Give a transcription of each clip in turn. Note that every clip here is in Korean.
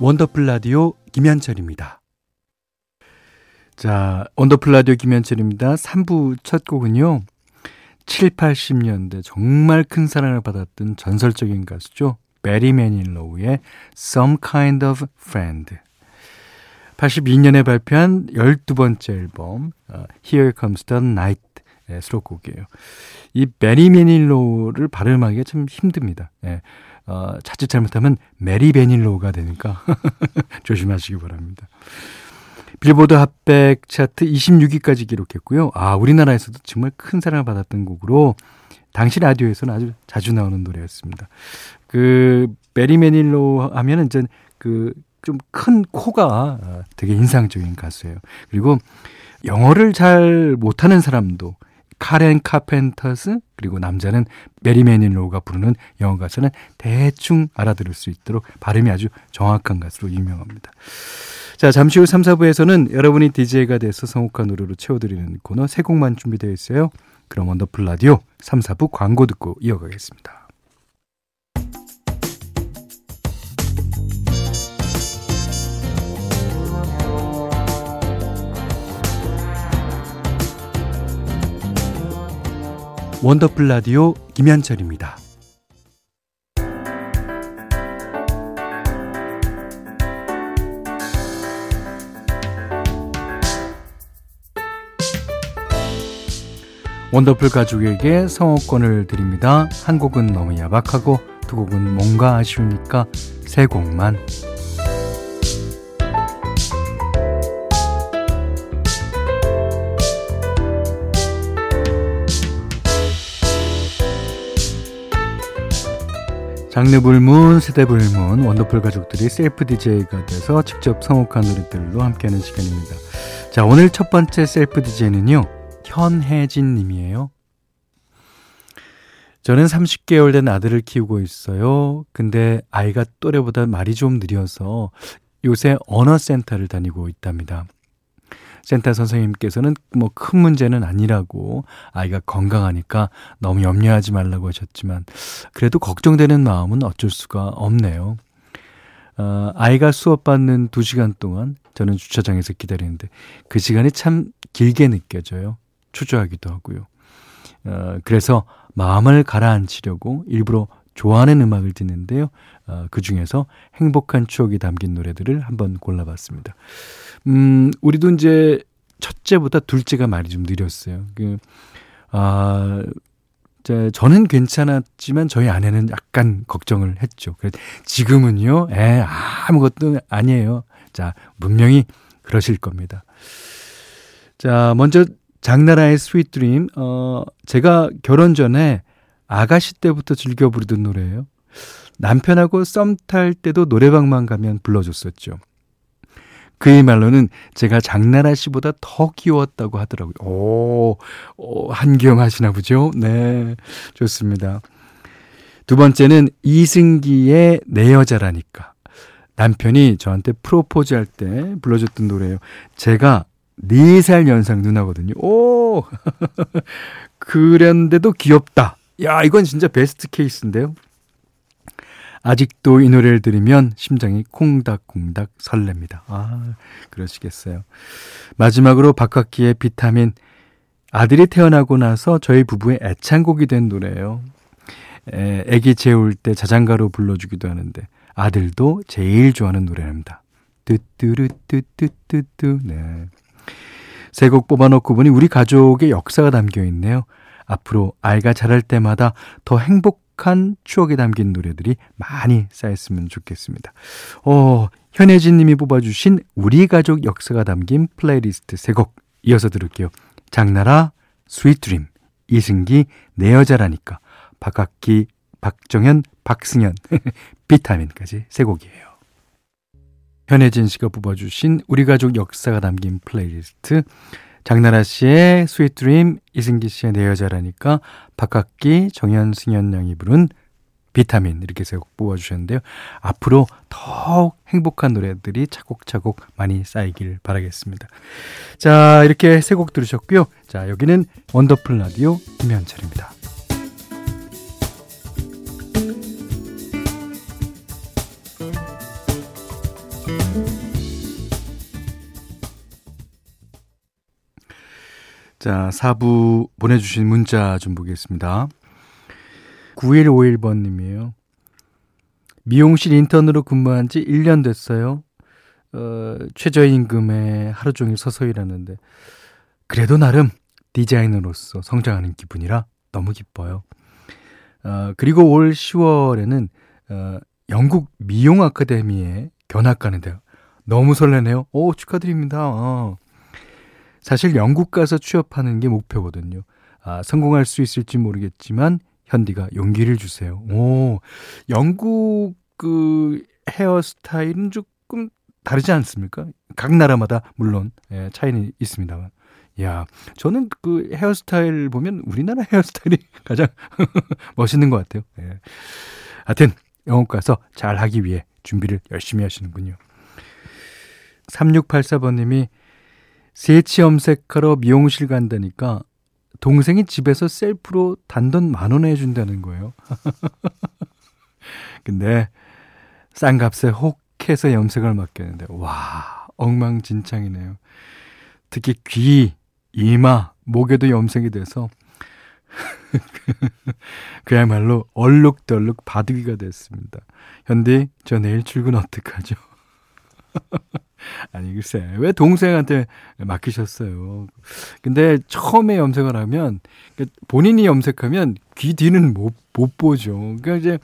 원더풀 라디오 김현철입니다. 자, 원더풀 라디오 김현철입니다. 3부 첫 곡은요. 7, 80년대 정말 큰 사랑을 받았던 전설적인 가수죠. 베리 매닐로우의 Some Kind of Friend. 82년에 발표한 12번째 앨범 어, Here Comes the Night 의 수록곡이에요. 이 베리 매닐로우를 발음하기가 참 힘듭니다. 예. 어, 자칫 잘못하면 메리 베닐로우가 되니까 조심하시기 바랍니다. 빌보드 핫백 차트 26위까지 기록했고요. 아, 우리나라에서도 정말 큰 사랑을 받았던 곡으로 당시 라디오에서는 아주 자주 나오는 노래였습니다. 그 메리 매닐로 하면은 이제 그 좀 큰 코가 되게 인상적인 가수예요. 그리고 영어를 잘 못하는 사람도 카렌 카펜터스 그리고 남자는 메리 매닐로우가 부르는 영어 가수는 대충 알아들을 수 있도록 발음이 아주 정확한 가수로 유명합니다. 자, 잠시 후 3, 4부에서는 여러분이 DJ가 돼서 선곡한 노래로 채워드리는 코너 세 곡만 준비되어 있어요. 그럼 원더풀 라디오 3, 4부 광고 듣고 이어가겠습니다. 원더풀 라디오 김현철입니다. 원더풀 가족에게 성호권을 드립니다. 한 곡은 너무 야박하고 두 곡은 뭔가 아쉬우니까 세 곡만 장르 불문, 세대 불문, 원더풀 가족들이 self DJ가 돼서 직접 선곡한 노래들로 함께하는 시간입니다. 자, 오늘 첫 번째 self DJ는요, 현혜진 님이에요. 저는 30개월 된 아들을 키우고 있어요. 근데 아이가 또래보다 말이 좀 느려서 요새 언어센터를 다니고 있답니다. 센터 선생님께서는 뭐 큰 문제는 아니라고 아이가 건강하니까 너무 염려하지 말라고 하셨지만 그래도 걱정되는 마음은 어쩔 수가 없네요. 어, 아이가 수업받는 2시간 동안 저는 주차장에서 기다리는데 그 시간이 참 길게 느껴져요. 초조하기도 하고요. 어, 그래서 마음을 가라앉히려고 일부러 좋아하는 음악을 듣는데요. 어, 그 중에서 행복한 추억이 담긴 노래들을 한번 골라봤습니다. 음, 우리도 이제 첫째보다 둘째가 말이 좀 느렸어요. 그, 아, 이제 저는 괜찮았지만 저희 아내는 약간 걱정을 했죠. 그래 지금은요, 에, 아무것도 아니에요. 자, 분명히 그러실 겁니다. 자, 먼저 장나라의 Sweet Dream, 어, 제가 결혼 전에 아가씨 때부터 즐겨 부르던 노래예요. 남편하고 썸 탈 때도 노래방만 가면 불러줬었죠. 그의 말로는 제가 장나라 씨보다 더 귀여웠다고 하더라고요. 오, 오 한경하시나 보죠? 네, 좋습니다. 두 번째는 이승기의 내 여자라니까. 남편이 저한테 프로포즈 할 때 불러줬던 노래예요. 제가 4살 연상 누나거든요. 오! 그런데도 귀엽다. 야, 이건 진짜 베스트 케이스인데요. 아직도 이 노래를 들으면 심장이 콩닥콩닥 설렙니다. 아, 그러시겠어요. 마지막으로 박학기의 비타민. 아들이 태어나고 나서 저희 부부의 애창곡이 된 노래예요. 에, 애기 재울 때 자장가로 불러주기도 하는데 아들도 제일 좋아하는 노래랍니다. 뚜뚜루뚜뚜뚜뚜 네. 세곡 뽑아놓고 보니 우리 가족의 역사가 담겨 있네요. 앞으로 아이가 자랄 때마다 더 행복 한 추억이 담긴 노래들이 많이 쌓였으면 좋겠습니다. 어, 현혜진 님이 뽑아주신 우리 가족 역사가 담긴 플레이리스트 세 곡 이어서 들을게요. 장나라, Sweet Dream, 이승기, 내 여자라니까, 박학기, 박정현, 박승현, 비타민까지 세 곡이에요. 현혜진 씨가 뽑아주신 우리 가족 역사가 담긴 플레이리스트 장나라 씨의 Sweet Dream, 이승기 씨의 내 여자라니까, 박학기, 정현, 승현 양이 부른 비타민 이렇게 세곡 뽑아주셨는데요. 앞으로 더욱 행복한 노래들이 차곡차곡 많이 쌓이길 바라겠습니다. 자, 이렇게 세 곡 들으셨고요. 자, 여기는 원더풀 라디오 김현철입니다. 자, 4부 보내주신 문자 좀 보겠습니다. 9151번 님이에요. 미용실 인턴으로 근무한 지 1년 됐어요. 어, 최저임금에 하루 종일 서서 일하는데, 그래도 나름 디자이너로서 성장하는 기분이라 너무 기뻐요. 어, 그리고 올 10월에는 어, 영국 미용 아카데미에 견학 가는데요. 너무 설레네요. 오, 축하드립니다. 어. 사실 영국 가서 취업하는 게 목표거든요. 아, 성공할 수 있을지 모르겠지만 현디가 용기를 주세요. 오, 영국 그 헤어스타일은 조금 다르지 않습니까? 각 나라마다 물론 예, 차이는 있습니다만. 야, 저는 그 헤어스타일 보면 우리나라 헤어스타일이 가장 멋있는 것 같아요. 예. 하여튼 영국 가서 잘 하기 위해 준비를 열심히 하시는군요. 3684번님이 세치 염색하러 미용실 간다니까 동생이 집에서 셀프로 단돈 만원 해준다는 거예요. 근데 싼 값에 혹해서 염색을 맡겼는데 와 엉망진창이네요. 특히 귀, 이마, 목에도 염색이 돼서 그야말로 얼룩덜룩 바둑이가 됐습니다. 현디, 저 내일 출근 어떡하죠? 아니, 글쎄, 왜 동생한테 맡기셨어요? 근데 처음에 염색을 하면, 그러니까 본인이 염색하면 귀 뒤는 못, 못 보죠. 그러니까 이제,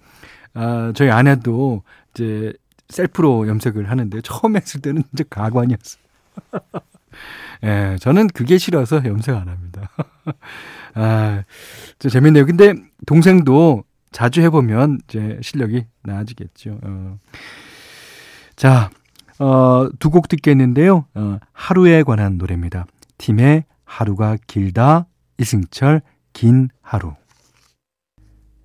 아, 저희 아내도 이제 셀프로 염색을 하는데, 처음 했을 때는 이제 가관이었어요. 예, 저는 그게 싫어서 염색 안 합니다. 아, 저 재밌네요. 근데 동생도 자주 해보면 이제 실력이 나아지겠죠. 어. 자, 어, 두 곡 듣겠는데요. 어, 하루에 관한 노래입니다. 팀의 하루가 길다, 이승철, 긴 하루.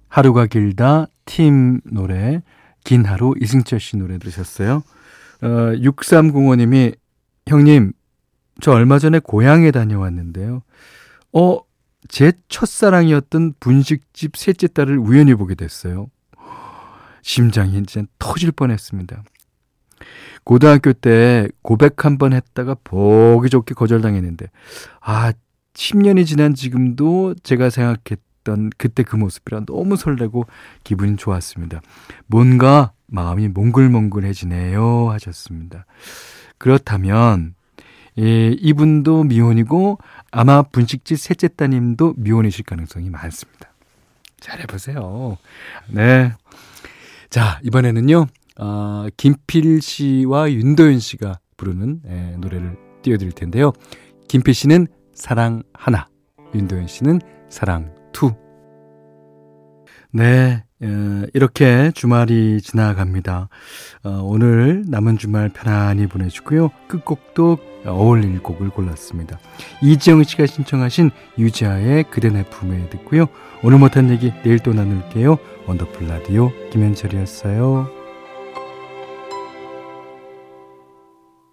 하루가 길다, 팀 노래, 긴 하루, 이승철 씨 노래 들으셨어요. 어, 6305님이, 형님, 저 얼마 전에 고향에 다녀왔는데요. 어, 제 첫사랑이었던 분식집 셋째 딸을 우연히 보게 됐어요. 심장이 진짜 터질 뻔했습니다. 고등학교 때 고백 한 번 했다가 보기 좋게 거절당했는데, 아, 10년이 지난 지금도 제가 생각했던 그때 그 모습이라 너무 설레고 기분이 좋았습니다. 뭔가 마음이 몽글몽글해지네요. 하셨습니다. 그렇다면, 예, 이분도 미혼이고 아마 분식집 셋째 따님도 미혼이실 가능성이 많습니다. 잘해보세요. 네. 자, 이번에는요, 어, 김필 씨와 윤도현 씨가 부르는 예, 노래를 띄워드릴 텐데요. 김필 씨는 사랑 하나, 윤도현 씨는 사랑 Two. 네, 어, 이렇게 주말이 지나갑니다. 어, 오늘 남은 주말 편안히 보내주고요. 끝곡도 어울릴 곡을 골랐습니다. 이지영 씨가 신청하신 유재하의 그대 내 품에 듣고요. 오늘 못한 얘기 내일 또 나눌게요. 원더풀 라디오 김현철이었어요.